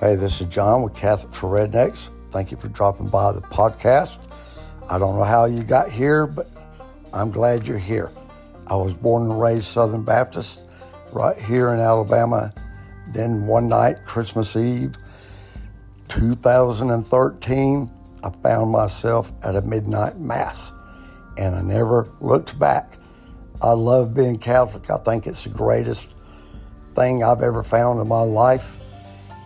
Hey, this is John with Catholic for Rednecks. Thank you for dropping by the podcast. I don't know how you got here, but I'm glad you're here. I was born and raised Southern Baptist right here in Alabama. Then one night, Christmas Eve, 2013, I found myself at a midnight mass and I never looked back. I love being Catholic. I think it's the greatest thing I've ever found in my life.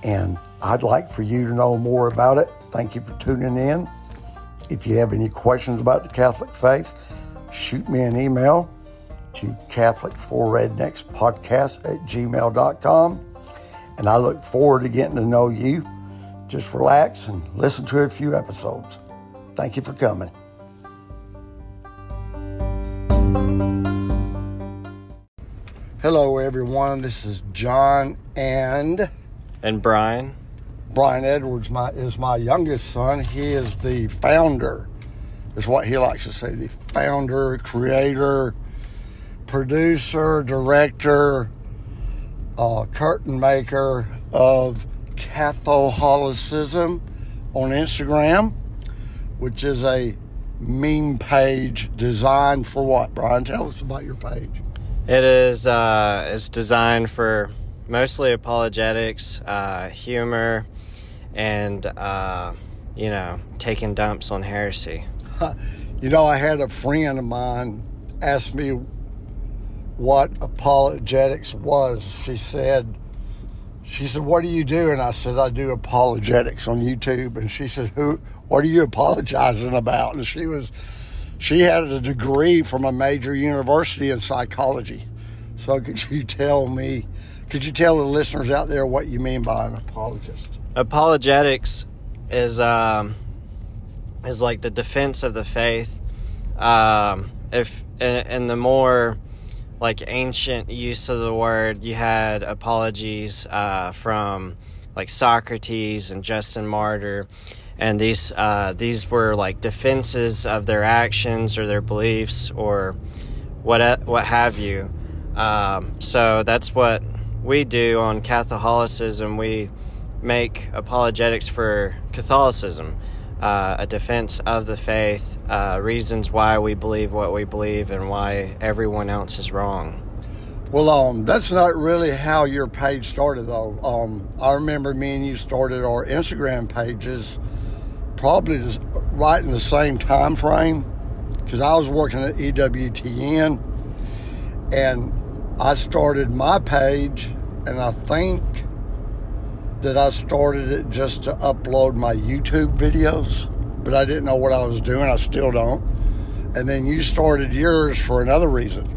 And I'd like for you to know more about it. Thank you for tuning in. If you have any questions about the Catholic faith, shoot me an email to Catholic for Rednecks podcast at gmail.com. And I look forward to getting to know you. Just relax and listen to a few episodes. Thank you for coming. Hello, everyone. This is John and And Brian. Brian Edwards. My is my youngest son. He is the founder, is what he likes to say. The founder, creator, producer, director, uh, curtain maker of Cathoholicism on Instagram, which is a meme page designed for what? Brian, tell us about your page. It is uh, it's designed for mostly apologetics, uh, humor, and uh, you know taking dumps on heresy. You know, I had a friend of mine ask me what apologetics was. She said, she said, "What do you do?" And I said, "I do apologetics on YouTube." And she said, "Who? What are you apologizing about?" And she was, she had a degree from a major university in psychology. So could you tell me? Could you tell the listeners out there what you mean by an apologist? Apologetics is um, is like the defense of the faith. Um, if in, the more like ancient use of the word, you had apologies uh, from like Socrates and Justin Martyr, and these uh, these were like defenses of their actions or their beliefs or what what have you. Um, so that's what we do on Cathoholicism. We make apologetics for Catholicism, uh, a defense of the faith, uh, reasons why we believe what we believe, and why everyone else is wrong. Well, um, that's not really how your page started, though. Um, I remember me and you started our Instagram pages probably right in the same time frame because I was working at EWTN and I started my page, and I think that I started it just to upload my YouTube videos, but I didn't know what I was doing. I still don't. And then you started yours for another reason.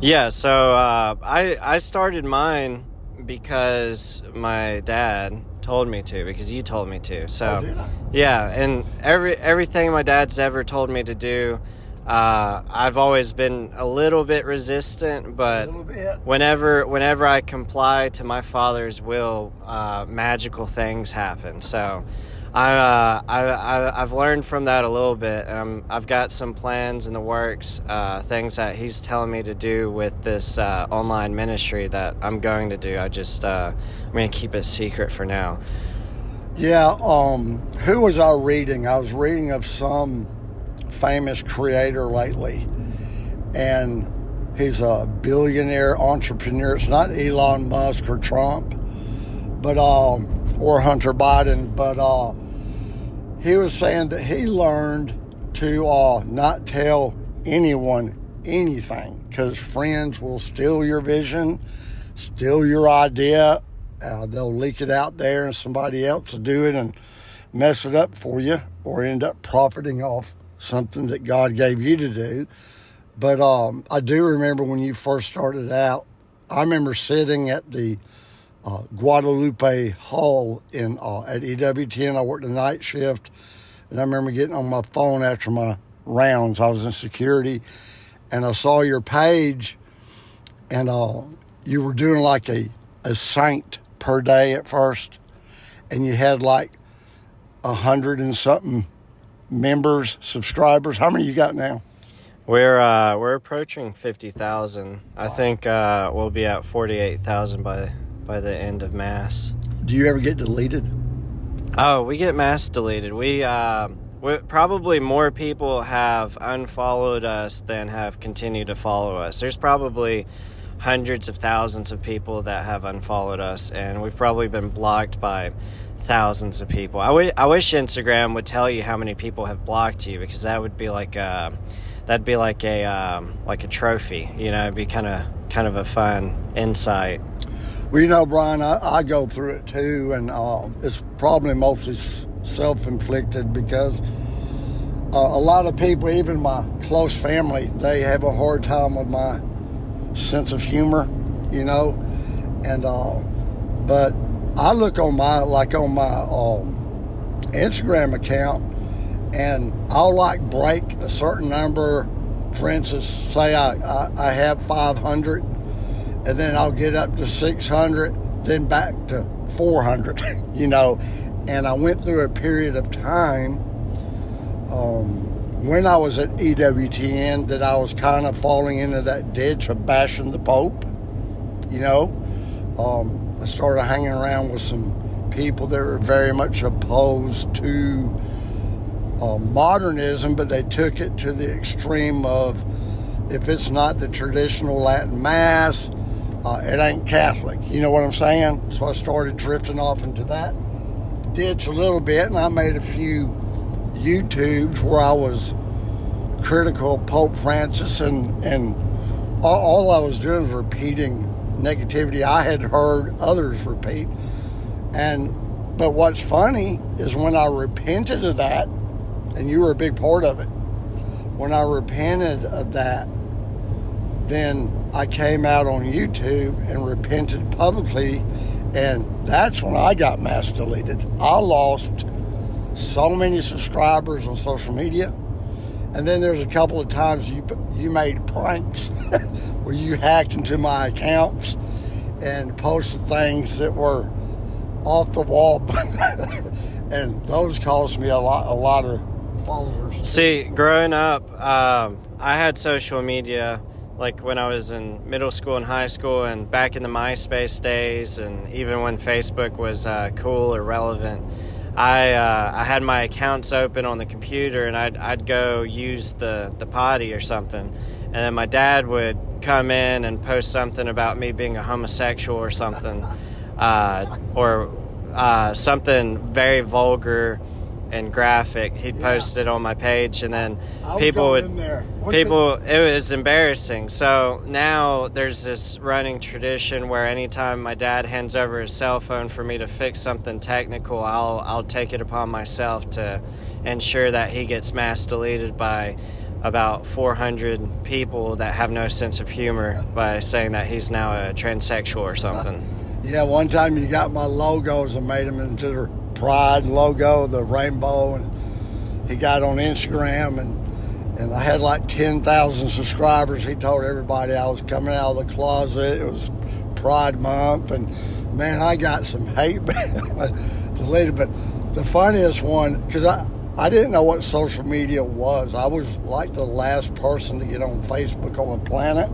Yeah, so uh, I I started mine because my dad told me to because you told me to. So Oh, yeah, and every everything my dad's ever told me to do, uh, I've always been a little bit resistant, but bit. whenever whenever I comply to my father's will, uh, magical things happen. So. I, uh, I, I, I've learned from that a little bit. and I'm, I've got some plans in the works, uh, things that he's telling me to do with this uh, online ministry that I'm going to do. I just, uh, I'm going to keep it secret for now. Yeah, um, who was I reading? I was reading of some famous creator lately, and he's a billionaire entrepreneur. It's not Elon Musk or Trump, but um, or Hunter Biden, but uh, he was saying that he learned to uh, not tell anyone anything because friends will steal your vision, steal your idea. Uh, they'll leak it out there, and somebody else will do it and mess it up for you, or end up profiting off something that God gave you to do. But um, I do remember when you first started out. I remember sitting at the uh, Guadalupe Hall in uh, at EWTN. I worked the night shift, and I remember getting on my phone after my rounds. I was in security, and I saw your page, and uh, you were doing like a a saint per day at first, and you had like a hundred and something members, subscribers. How many you got now? We're uh, we're approaching fifty thousand. I think uh, we'll be at forty eight thousand by by the end of mass. Do you ever get deleted? Oh, we get mass deleted. We, uh, we probably more people have unfollowed us than have continued to follow us. There's probably hundreds of thousands of people that have unfollowed us, and we've probably been blocked by thousands of people. I, w- I wish Instagram would tell you how many people have blocked you because that would be like a, that'd be like a um, like a trophy. You know, it'd be kind of kind of a fun insight. Well, you know, Brian, I, I go through it too, and uh, it's probably mostly self inflicted because uh, a lot of people, even my close family, they have a hard time with my sense of humor, you know, and uh, but I look on my like on my um, Instagram account, and I'll like break a certain number. For instance, say I, I, I have 500, and then I'll get up to 600, then back to 400, you know. And I went through a period of time um, when I was at EWTN that I was kind of falling into that ditch of bashing the Pope, you know. Um, I started hanging around with some people that were very much opposed to uh, modernism, but they took it to the extreme of if it's not the traditional Latin Mass, uh, it ain't Catholic. You know what I'm saying? So I started drifting off into that ditch a little bit, and I made a few YouTubes where I was critical of Pope Francis, and and all, all I was doing was repeating negativity I had heard others repeat. And but what's funny is when I repented of that, and you were a big part of it. When I repented of that, then I came out on YouTube and repented publicly, and that's when I got mass deleted. I lost so many subscribers on social media, and then there's a couple of times you you made pranks where you hacked into my accounts and posted things that were off the wall, and those cost me a lot a lot of followers. See, growing up, um, I had social media like when I was in middle school and high school, and back in the MySpace days, and even when Facebook was uh, cool or relevant. I uh, I had my accounts open on the computer, and I'd I'd go use the the potty or something, and then my dad would come in and post something about me being a homosexual or something, uh, or uh, something very vulgar and graphic. He'd Yeah. post it on my page, and then I was people would in there. What's people. It was embarrassing. So now there's this running tradition where anytime my dad hands over his cell phone for me to fix something technical, I'll I'll take it upon myself to ensure that he gets mass deleted by about 400 people that have no sense of humor by saying that he's now a transsexual or something. Yeah, one time you got my logos and made them into the pride logo, the rainbow, and he got on Instagram and and I had like ten thousand subscribers. He told everybody I was coming out of the closet. It was Pride Month, and man, I got some hate deleted. But the funniest one, because I I didn't know what social media was. I was like the last person to get on Facebook on the planet,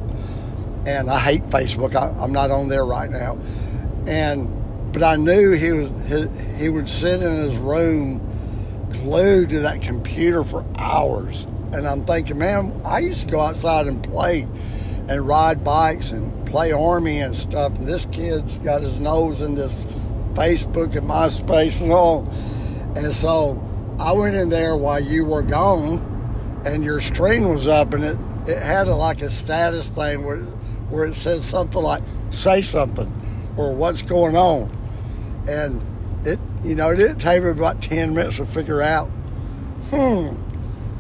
and I hate Facebook. I, I'm not on there right now, and but I knew he was he, he would sit in his room glued to that computer for hours. And I'm thinking, man, I used to go outside and play and ride bikes and play army and stuff. And this kid's got his nose in this Facebook and MySpace and all. And so I went in there while you were gone and your screen was up and it, it had a, like a status thing where, where it said something like, say something or what's going on. And it, you know, it didn't take me about 10 minutes to figure out, hmm,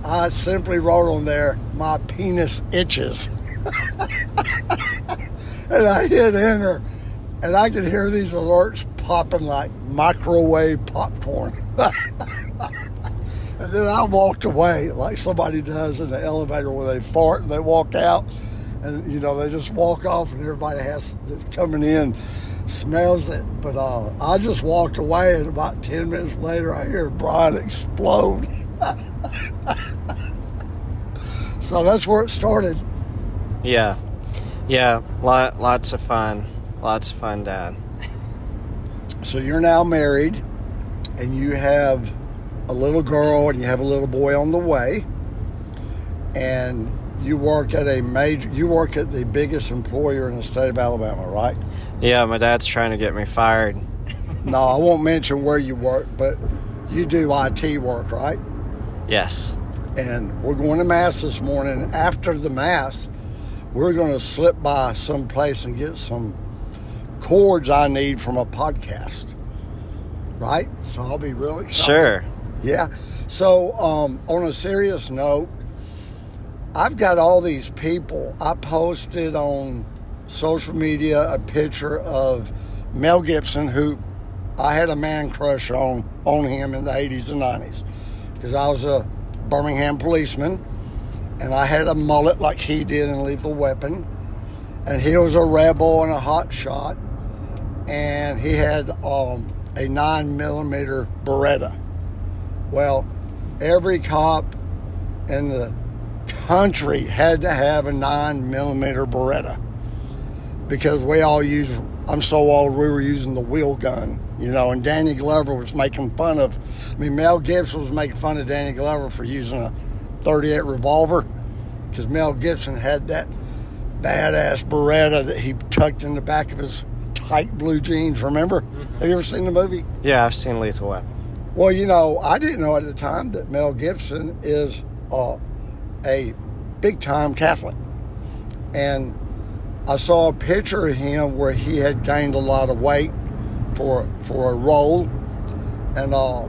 I simply wrote on there, my penis itches. and I hit enter, and I could hear these alerts popping like microwave popcorn. and then I walked away like somebody does in the elevator when they fart and they walk out. And, you know, they just walk off and everybody has that's coming in smells it. But uh, I just walked away, and about 10 minutes later, I hear Brian explode. so that's where it started. Yeah, yeah, lot, lots of fun, lots of fun, Dad. So you're now married, and you have a little girl, and you have a little boy on the way, and you work at a major. You work at the biggest employer in the state of Alabama, right? Yeah, my dad's trying to get me fired. no, I won't mention where you work, but you do IT work, right? Yes. And we're going to mass this morning. After the mass, we're going to slip by some place and get some cords I need from a podcast. Right? So I'll be really excited. Sure. Yeah. So, um, on a serious note, I've got all these people. I posted on social media a picture of Mel Gibson, who I had a man crush on on him in the 80s and 90s because I was a Birmingham policeman and I had a mullet like he did in Lethal Weapon. And he was a rebel and a hot shot. And he had um, a 9 millimeter Beretta. Well, every cop in the country had to have a 9 millimeter Beretta because we all use, I'm so old, we were using the wheel gun, you know, and Danny Glover was making fun of, I mean, Mel Gibson was making fun of Danny Glover for using a 38 revolver because Mel Gibson had that badass Beretta that he tucked in the back of his tight blue jeans. Remember? Mm-hmm. Have you ever seen the movie? Yeah, I've seen Lethal Weapon. Well, you know, I didn't know at the time that Mel Gibson is a big time Catholic. And I saw a picture of him where he had gained a lot of weight for for a role. And uh,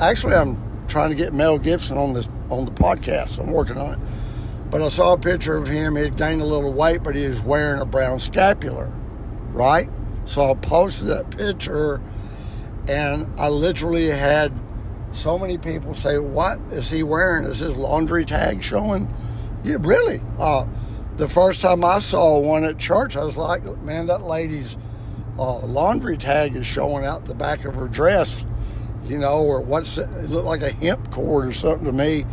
actually, I'm trying to get Mel Gibson on this on the podcast. I'm working on it. But I saw a picture of him. He had gained a little weight, but he was wearing a brown scapular, right? So I posted that picture, and I literally had so many people say, "What is he wearing? Is his laundry tag showing?" Yeah, really. Uh, the first time I saw one at church, I was like, "Man, that lady's uh, laundry tag is showing out the back of her dress." You know, or what's it, it looked like a hemp cord or something to me.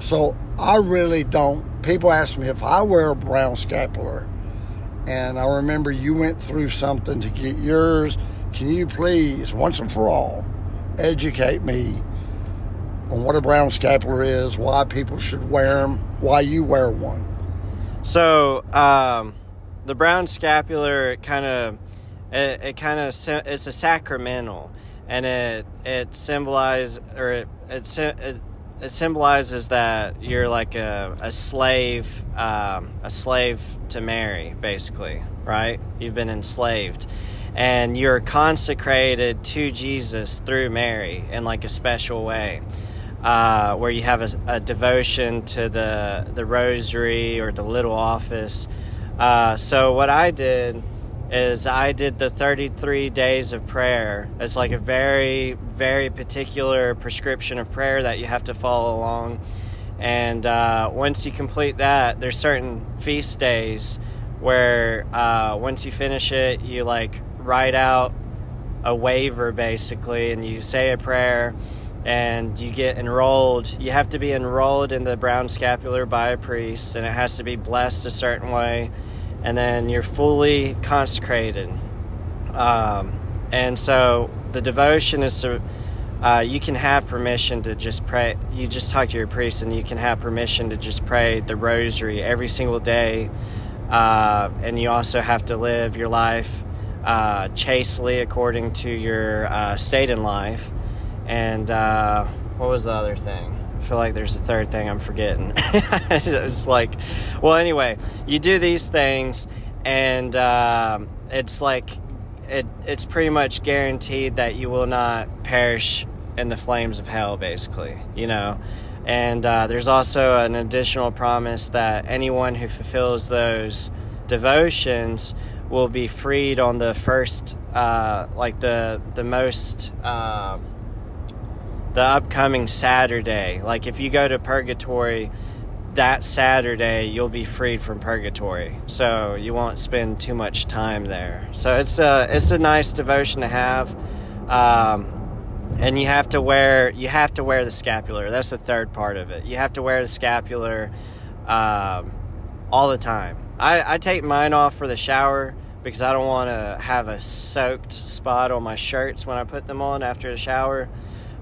So I really don't. People ask me if I wear a brown scapular, and I remember you went through something to get yours. Can you please, once and for all, educate me on what a brown scapular is, why people should wear them, why you wear one? So, um, the brown scapular kind of it, it kind of it's a sacramental and it it symbolizes or it it, it it symbolizes that you're like a, a slave um, a slave to Mary basically right you've been enslaved and you're consecrated to Jesus through Mary in like a special way uh, where you have a, a, devotion to the the rosary or the little office uh, so what I did is I did the 33 days of prayer. It's like a very, very particular prescription of prayer that you have to follow along. And uh, once you complete that, there's certain feast days where uh, once you finish it, you like write out a waiver basically, and you say a prayer, and you get enrolled. You have to be enrolled in the brown scapular by a priest, and it has to be blessed a certain way and then you're fully consecrated. Um, and so the devotion is to, uh, you can have permission to just pray. You just talk to your priest, and you can have permission to just pray the rosary every single day. Uh, and you also have to live your life uh, chastely according to your uh, state in life. And uh, what was the other thing? I feel like there's a third thing I'm forgetting. it's like, well, anyway, you do these things, and uh, it's like, it, it's pretty much guaranteed that you will not perish in the flames of hell, basically, you know. And uh, there's also an additional promise that anyone who fulfills those devotions will be freed on the first, uh, like the the most. Uh, the upcoming Saturday. Like if you go to purgatory that Saturday, you'll be freed from purgatory, so you won't spend too much time there. So it's a it's a nice devotion to have, um, and you have to wear you have to wear the scapular. That's the third part of it. You have to wear the scapular um, all the time. I, I take mine off for the shower, because I don't want to have a soaked spot on my shirts when I put them on after the shower.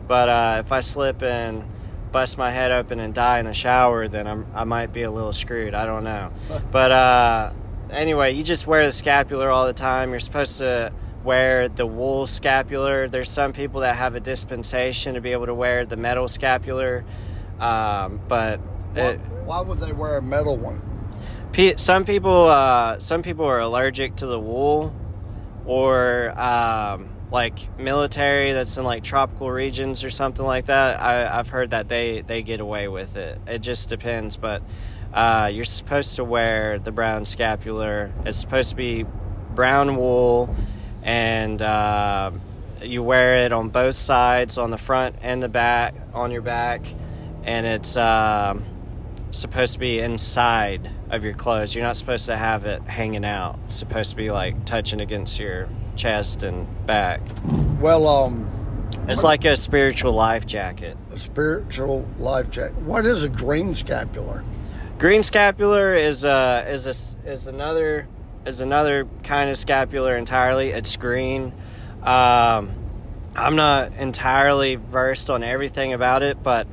But uh, if I slip and bust my head open and die in the shower, then I'm, I might be a little screwed. I don't know. but uh, anyway, you just wear the scapular all the time. You're supposed to wear the wool scapular. There's some people that have a dispensation to be able to wear the metal scapular, um, but why, it, why, would they wear a metal one? Some people, uh, some people are allergic to the wool, or um, like military that's in like tropical regions or something like that. I, have heard that they they get away with it. It just depends, but. Uh, you're supposed to wear the brown scapular. It's supposed to be brown wool and uh, you wear it on both sides, on the front and the back, on your back, and it's uh, supposed to be inside of your clothes. You're not supposed to have it hanging out. It's supposed to be like touching against your chest and back. Well, um, it's like a spiritual life jacket. A spiritual life jacket. What is a green scapular? Green scapular is uh is a, is another is another kind of scapular entirely. It's green. Um, I'm not entirely versed on everything about it, but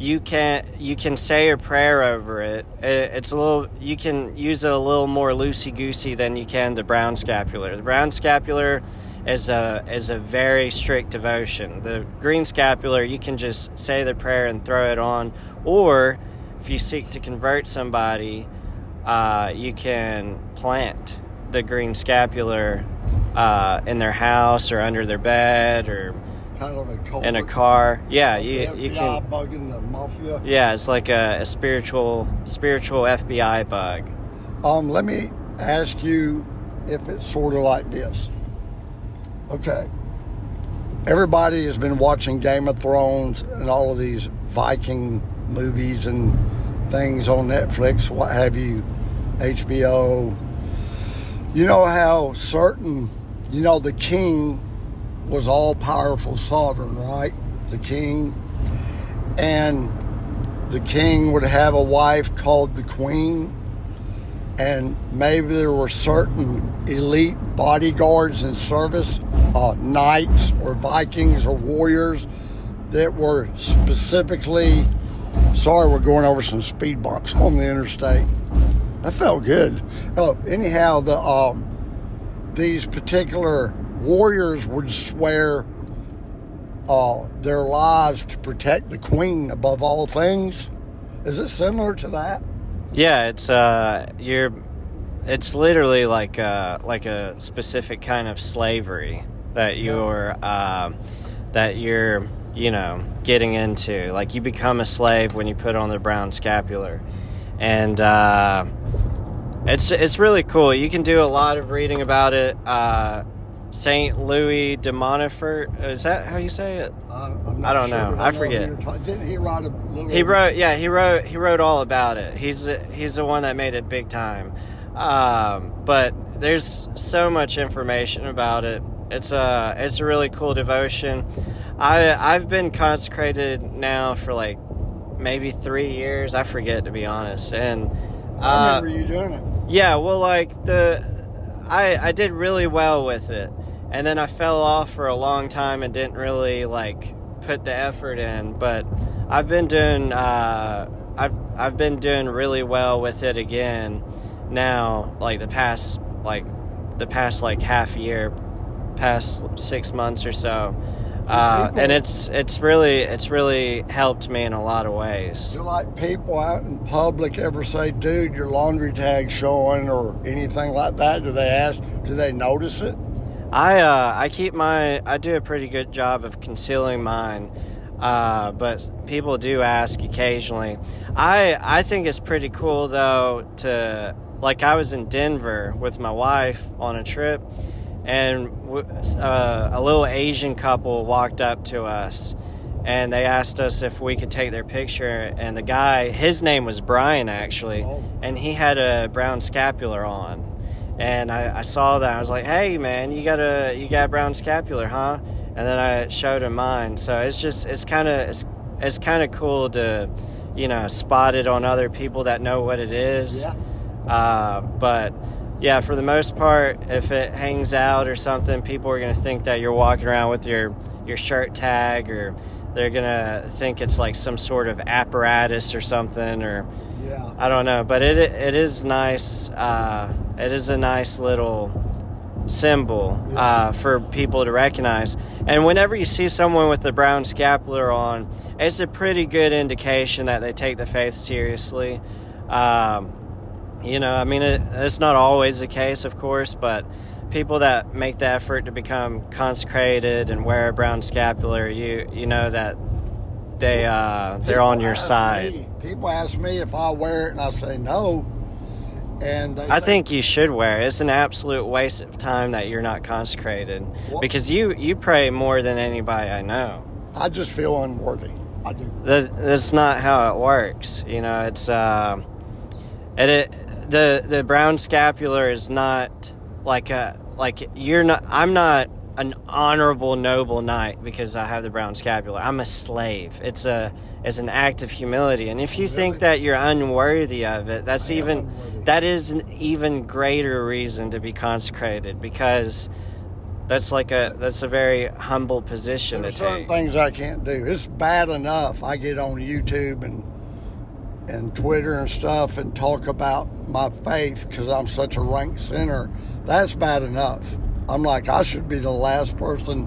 you can you can say a prayer over it. it it's a little you can use it a little more loosey goosey than you can the brown scapular. The brown scapular is a is a very strict devotion. The green scapular you can just say the prayer and throw it on, or if you seek to convert somebody, uh, you can plant the green scapular uh, in their house or under their bed or kind of a in a car. Yeah, like you you can bugging the mafia. Yeah, it's like a, a spiritual spiritual FBI bug. Um, let me ask you if it's sort of like this. Okay. Everybody has been watching Game of Thrones and all of these Viking movies and things on Netflix, what have you, HBO. You know how certain, you know, the king was all powerful sovereign, right? The king. And the king would have a wife called the queen. And maybe there were certain elite bodyguards in service, uh, knights or Vikings or warriors that were specifically Sorry, we're going over some speed bumps on the interstate. That felt good. Oh, anyhow, the um, these particular warriors would swear uh, their lives to protect the queen above all things. Is it similar to that? Yeah, it's uh, you're. It's literally like uh, like a specific kind of slavery that you're uh, that you're you know, getting into. Like you become a slave when you put on the brown scapular, and uh, it's it's really cool. You can do a lot of reading about it. Uh, Saint Louis de Montfort is that how you say it? Uh, I don't sure, know. I, I forget. Ta- Didn't he write a little? He wrote. Yeah, he wrote. He wrote all about it. He's he's the one that made it big time. Um, but there's so much information about it. It's a it's a really cool devotion. I I've been consecrated now for like maybe three years. I forget to be honest. And uh, I remember you doing it. Yeah, well, like the I I did really well with it, and then I fell off for a long time and didn't really like put the effort in. But I've been doing uh, I've I've been doing really well with it again now. Like the past like the past like half year, past six months or so uh, and it's it's really it's really helped me in a lot of ways. Do like people out in public ever say, "Dude, your laundry tag's showing," or anything like that? Do they ask? Do they notice it? I uh, I keep my I do a pretty good job of concealing mine, uh, but people do ask occasionally. I I think it's pretty cool though to like I was in Denver with my wife on a trip and uh, a little Asian couple walked up to us and they asked us if we could take their picture and the guy his name was brian actually oh. and he had a brown scapular on and I, I, saw that. I was like hey man you got a you got a brown scapular huh? And then i showed him mine. So it's just it's kind of it's, it's kind of cool to you know spot it on other people that know what it is. Yeah. uh, but yeah, for the most part, if it hangs out or something, people are going to think that you're walking around with your your shirt tag, or they're going to think it's like some sort of apparatus or something, or Yeah. I don't know. But it it is nice. Uh, it is a nice little symbol uh, for people to recognize. And whenever you see someone with the brown scapular on, it's a pretty good indication that they take the faith seriously. Um, you know, I mean, it, it's not always the case, of course, but people that make the effort to become consecrated and wear a brown scapular, you you know that they uh, they're on your side. me- people ask me if I wear it, and I say no. And they I say, think you should wear it. It's an absolute waste of time that you're not consecrated What? because you you pray more than anybody I know. I just feel unworthy. I do. That, that's not how it works. You know, it's uh, it, it the the brown scapular is not like a like you're not. I'm not an honorable noble knight because I have the brown scapular. I'm a slave. It's a it's an act of humility. And if you think that you're unworthy of it, that's I even that is an even greater reason to be consecrated because that's like a that's a very humble position There's to certain take. things I can't do. It's bad enough I get on YouTube and and Twitter and stuff and talk about my faith because I'm such a rank sinner. That's bad enough. I'm like I should be the last person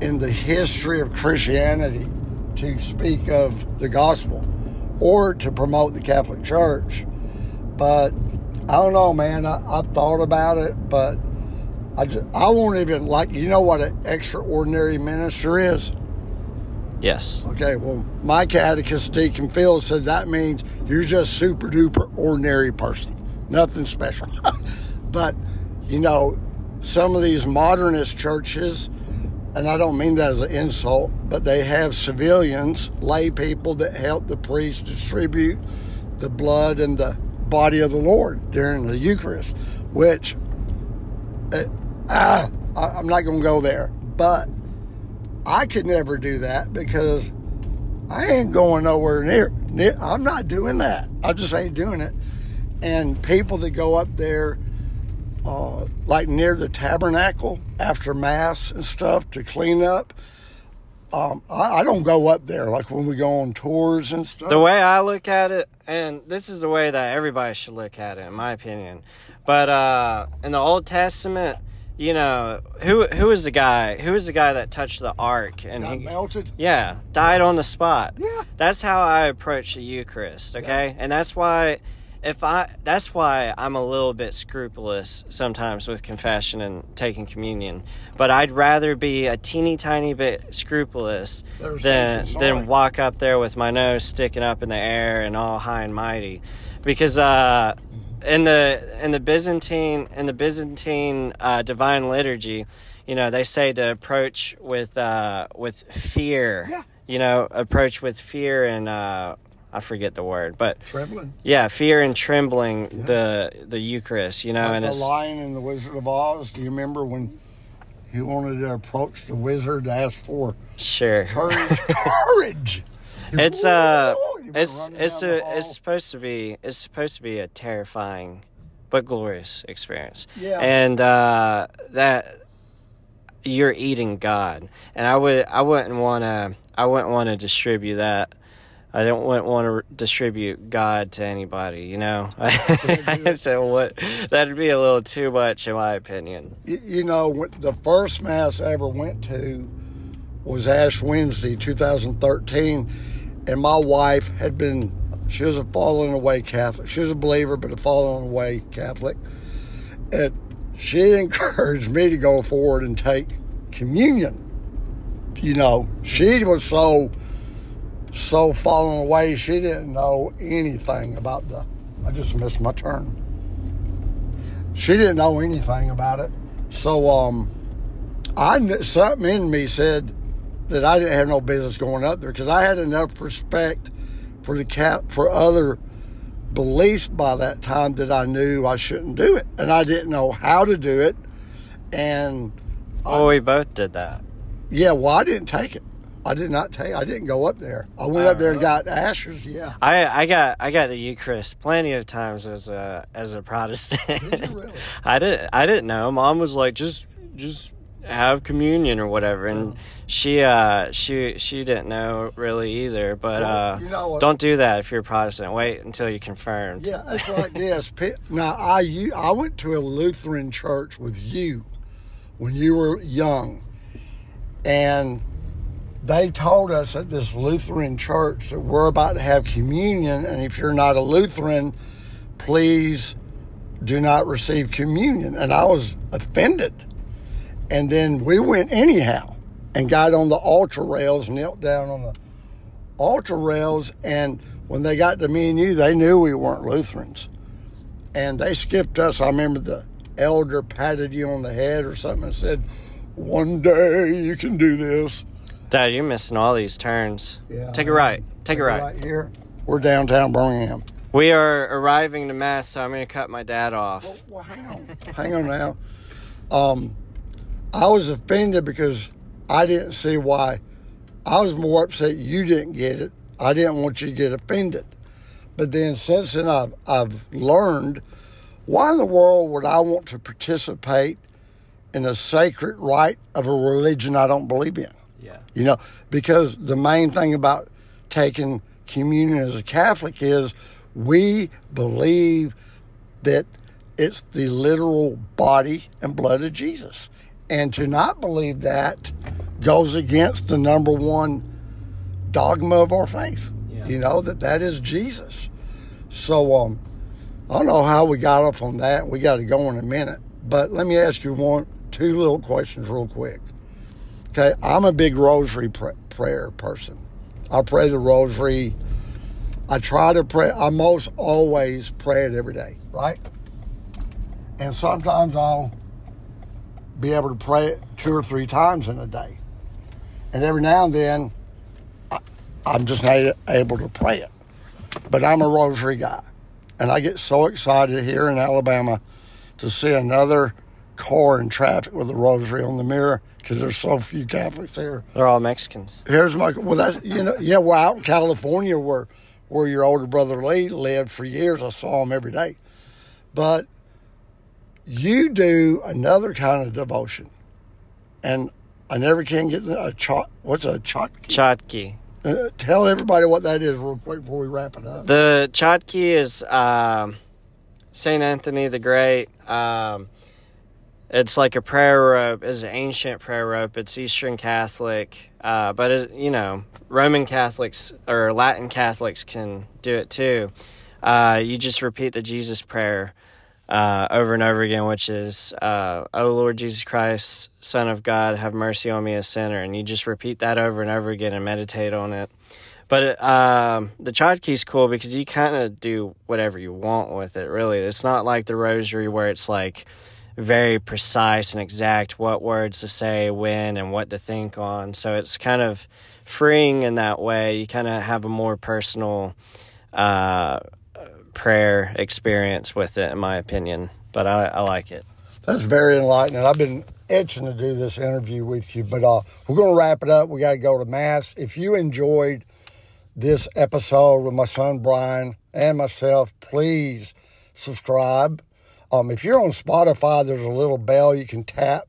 in the history of Christianity to speak of the gospel or to promote the Catholic Church. But I don't know, man. I, I've thought about it, but I just I won't even like. You know what an extraordinary minister is? Yes. Okay, well, my catechist, Deacon Phil, said that means you're just super duper ordinary person, nothing special. but, you know, some of these modernist churches, and I don't mean that as an insult, but they have civilians, lay people that help the priest distribute the blood and the body of the Lord during the Eucharist, which, uh, ah, I, I'm not going to go there, but I could never do that because I ain't going nowhere near, near. I'm not doing that. I just ain't doing it. And people that go up there, uh, like near the tabernacle after mass and stuff to clean up, um, I, I don't go up there. Like when we go on tours and stuff. The way I look at it, and this is the way that everybody should look at it, in my opinion. But uh, in the Old Testament, you know, who who is the guy? Who is the guy that touched the ark and he, melted. yeah, died on the spot? Yeah. That's how I approach the Eucharist. Okay, and that's why. If I, that's why I'm a little bit scrupulous sometimes with confession and taking communion. But I'd rather be a teeny tiny bit scrupulous than than than walk up there with my nose sticking up in the air and all high and mighty because uh, in the in the Byzantine in the Byzantine uh, divine liturgy you know they say to approach with uh, with fear Yeah. you know approach with fear and uh, I forget the word but Trembling. yeah fear and trembling the the Eucharist you know Like and the it's Lion in the Wizard of Oz. Do you remember when he wanted to approach the wizard to ask for sure courage? courage. It's uh, Whoa, you were it's it's a it's supposed to be it's supposed to be a terrifying, but glorious experience. Yeah. And uh, that you're eating God, and I would I wouldn't want to I wouldn't want to distribute that. I don't want want to distribute God to anybody, you know. so what? That'd be a little too much, in my opinion. You, know, the first mass I ever went to was Ash Wednesday, 2013, and my wife had been, she was a fallen away Catholic. She was a believer, but a fallen away Catholic. And she encouraged me to go forward and take communion. You know, she was so, so fallen away, she didn't know anything about the, I just missed my turn she didn't know anything about it. So um, I something in me said that I didn't have no business going up there because I had enough respect for the cat for other beliefs by that time that I knew I shouldn't do it, and I didn't know how to do it. And Oh, we both did that. yeah, well, I didn't take it. I did not take. I didn't go up there. I went up there and got ashes. Yeah. I, I got I got the Eucharist plenty of times as a as a Protestant. Did you really? I didn't I didn't know. Mom was like just just have communion or whatever, and she uh she she didn't know really either. But uh, you know what- don't do that if you're a Protestant. Wait until you're confirmed. Yeah, it's like this. Now, I you, I went to a Lutheran church with you when you were young, and they told us at this Lutheran church that we're about to have communion, and if you're not a Lutheran, please do not receive communion. And I was offended. And then we went anyhow and got on the altar rails, knelt down on the altar rails, and when they got to me and you, they knew we weren't Lutherans. And they skipped us. I remember the elder patted you on the head or something and said, One day you can do this. Dad, you're missing all these turns. Yeah, Take a right. Take a right. Right here. We're downtown Birmingham. We are arriving to mass, so I'm going to cut my dad off. Well, hang on. hang on now. Um, I was offended because I didn't see why. I was more upset you didn't get it. I didn't want you to get offended. But then since then, I've, I've learned why in the world would I want to participate in a sacred rite of a religion I don't believe in? Yeah. You know, because the main thing about taking communion as a Catholic is we believe that it's the literal body and blood of Jesus. And to not believe that goes against the number one dogma of our faith. Yeah. You know, that that is Jesus. So, um, I don't know how we got off on that. We got to go in a minute. But let me ask you one, two little questions real quick. Okay, I'm a big rosary pr- prayer person. I pray the rosary. I try to pray. I most always pray it every day, right? And sometimes I'll be able to pray it two or three times in a day. And every now and then, I, I'm just not able to pray it. But I'm a rosary guy. And I get so excited here in Alabama to see another car in traffic with a rosary on the mirror because there's so few Catholics here. They're all Mexicans. Here's my well, that's you know, yeah. Well, out in California, where where your older brother Lee lived for years, I saw him every day. But you do another kind of devotion, and I never can get a chot. What's a chot? Chotki. Uh, tell everybody what that is real quick before we wrap it up. The Chotki is um, Saint Anthony the Great. Um, it's like a prayer rope. It's an ancient prayer rope. It's Eastern Catholic, uh, but it, you know Roman Catholics or Latin Catholics can do it too. Uh, you just repeat the Jesus prayer uh, over and over again, which is, uh, "O Lord Jesus Christ, Son of God, have mercy on me, a sinner." And you just repeat that over and over again and meditate on it. But um, the Chotki's cool because you kind of do whatever you want with it. Really, it's not like the Rosary where it's like very precise and exact what words to say when and what to think on. So it's kind of freeing in that way. You kind of have a more personal uh, prayer experience with it, in my opinion. But I, I like it. That's very enlightening. I've been itching to do this interview with you, but uh, we're going to wrap it up. We got to go to mass. If you enjoyed this episode with my son Brian and myself, please subscribe. Um, if you're on Spotify, there's a little bell you can tap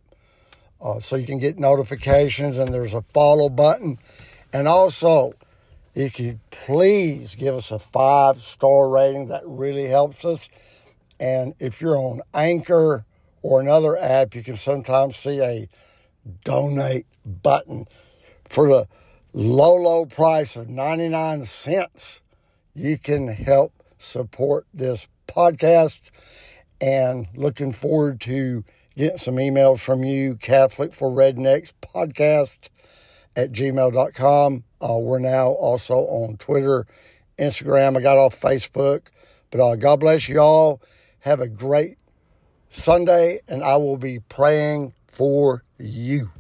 uh, so you can get notifications, and there's a follow button. And also, if you please give us a five star rating, that really helps us. And if you're on Anchor or another app, you can sometimes see a donate button for the low, low price of 99 cents. You can help support this podcast and looking forward to getting some emails from you, Catholic for Rednecks podcast at gmail.com. Uh, we're now also on Twitter, Instagram. I got off Facebook. But uh, God bless you all. Have a great Sunday, and I will be praying for you.